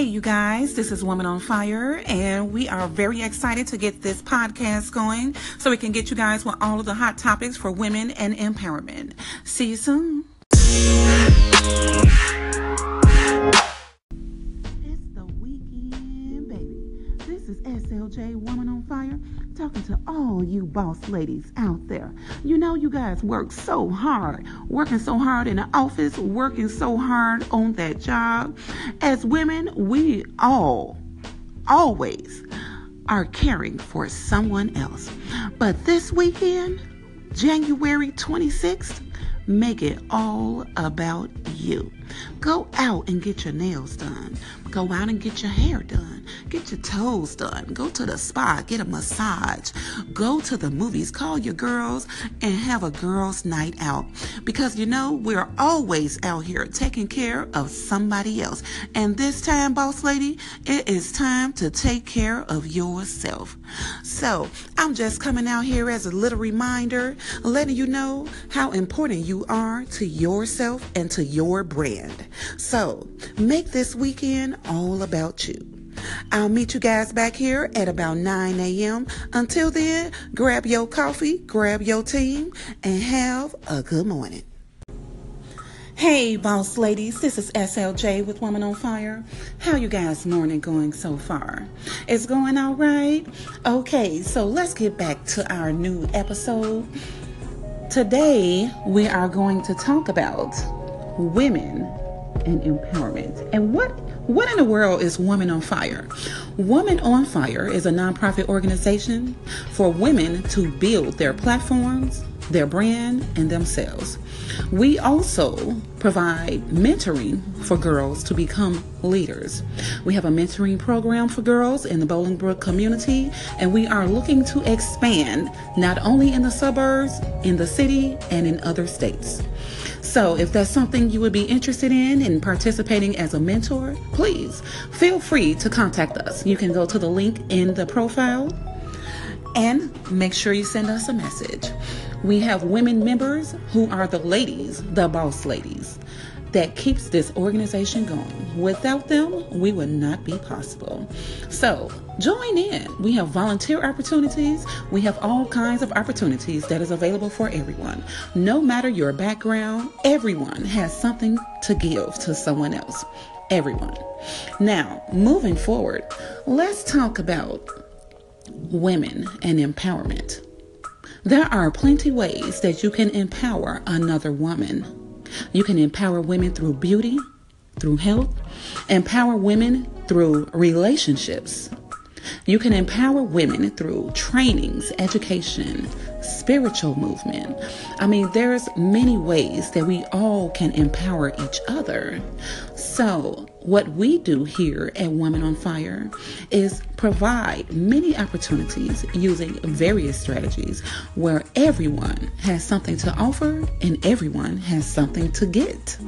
Hey, you guys, this is Woman on Fire, and we are very excited to get this podcast going so we can get you guys with all of the hot topics for women and empowerment. See you soon. Is SLJ Woman on Fire talking to all you boss ladies out there. You know, you guys work so hard, working so hard in the office, working so hard on that job. As women, we all, always are caring for someone else. But this weekend, January 26th, make it all about you. Go out and get your nails done. Go out and get your hair done. Get your toes done. Go to the spa, get a massage. Go to the movies. Call your girls and have a girls' night out. Because you know, we're always out here taking care of somebody else. And this time, boss lady, it is time to take care of yourself. So, I'm just coming out here as a little reminder, letting you know how important you are to yourself and to your brand. So, make this weekend all about you. I'll meet you guys back here at about 9 a.m. Until then, grab your coffee, grab your team, and have a good morning. Hey, boss ladies, this is SLJ with Woman on Fire. How you guys' morning going so far? It's going all right? Okay, so let's get back to our new episode. Today, we are going to talk about women and empowerment. And what what in the world is Woman on Fire? Woman on Fire is a nonprofit organization for women to build their platforms, their brand, and themselves. We also provide mentoring for girls to become leaders. We have a mentoring program for girls in the Bolingbrook community, and we are looking to expand not only in the suburbs, in the city, and in other states. So, if that's something you would be interested in in participating as a mentor, please feel free to contact us. You can go to the link in the profile and make sure you send us a message. We have women members who are the ladies, the boss ladies, that keeps this organization going. Without them, we would not be possible. So, join in. We have volunteer opportunities. We have all kinds of opportunities that is available for everyone. No matter your background, everyone has something to give to someone else. Everyone. Now, moving forward, let's talk about women and empowerment. There are plenty ways that you can empower another woman. You can empower women through beauty, through health, empower women through relationships. You can empower women through trainings, education, spiritual movement. I mean, there's many ways that we all can empower each other. So, what we do here at Women on Fire is provide many opportunities using various strategies where everyone has something to offer and everyone has something to get.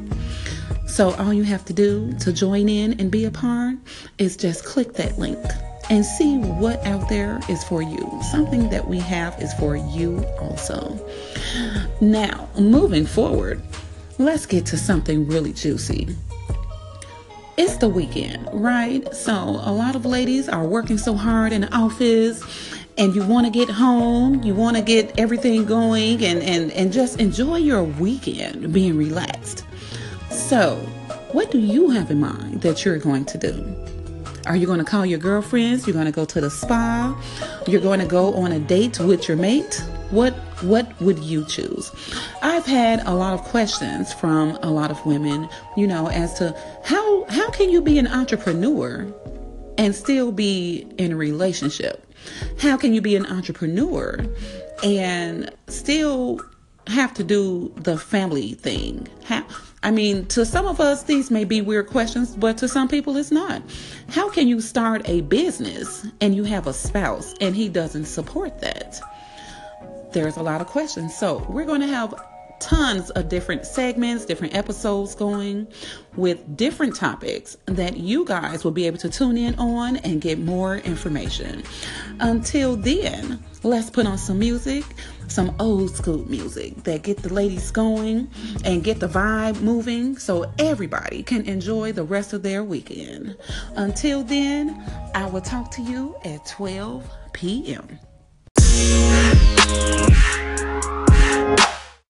So, all you have to do to join in and be a part is just click that link and see what out there is for you. Something that we have is for you also. Now, moving forward, let's get to something really juicy. It's the weekend, right? So, a lot of ladies are working so hard in the office and you want to get home, you want to get everything going and, and, and just enjoy your weekend being relaxed. So, what do you have in mind that you're going to do? Are you going to call your girlfriends? You're going to go to the spa? You're going to go on a date with your mate? What what would you choose? I've had a lot of questions from a lot of women, you know, as to how how can you be an entrepreneur and still be in a relationship? How can you be an entrepreneur and still have to do the family thing? How I mean, to some of us, these may be weird questions, but to some people, it's not. How can you start a business and you have a spouse and he doesn't support that? There's a lot of questions. So, we're going to have tons of different segments, different episodes going with different topics that you guys will be able to tune in on and get more information. Until then, let's put on some music, some old school music that get the ladies going and get the vibe moving so everybody can enjoy the rest of their weekend. Until then, I will talk to you at 12 p.m.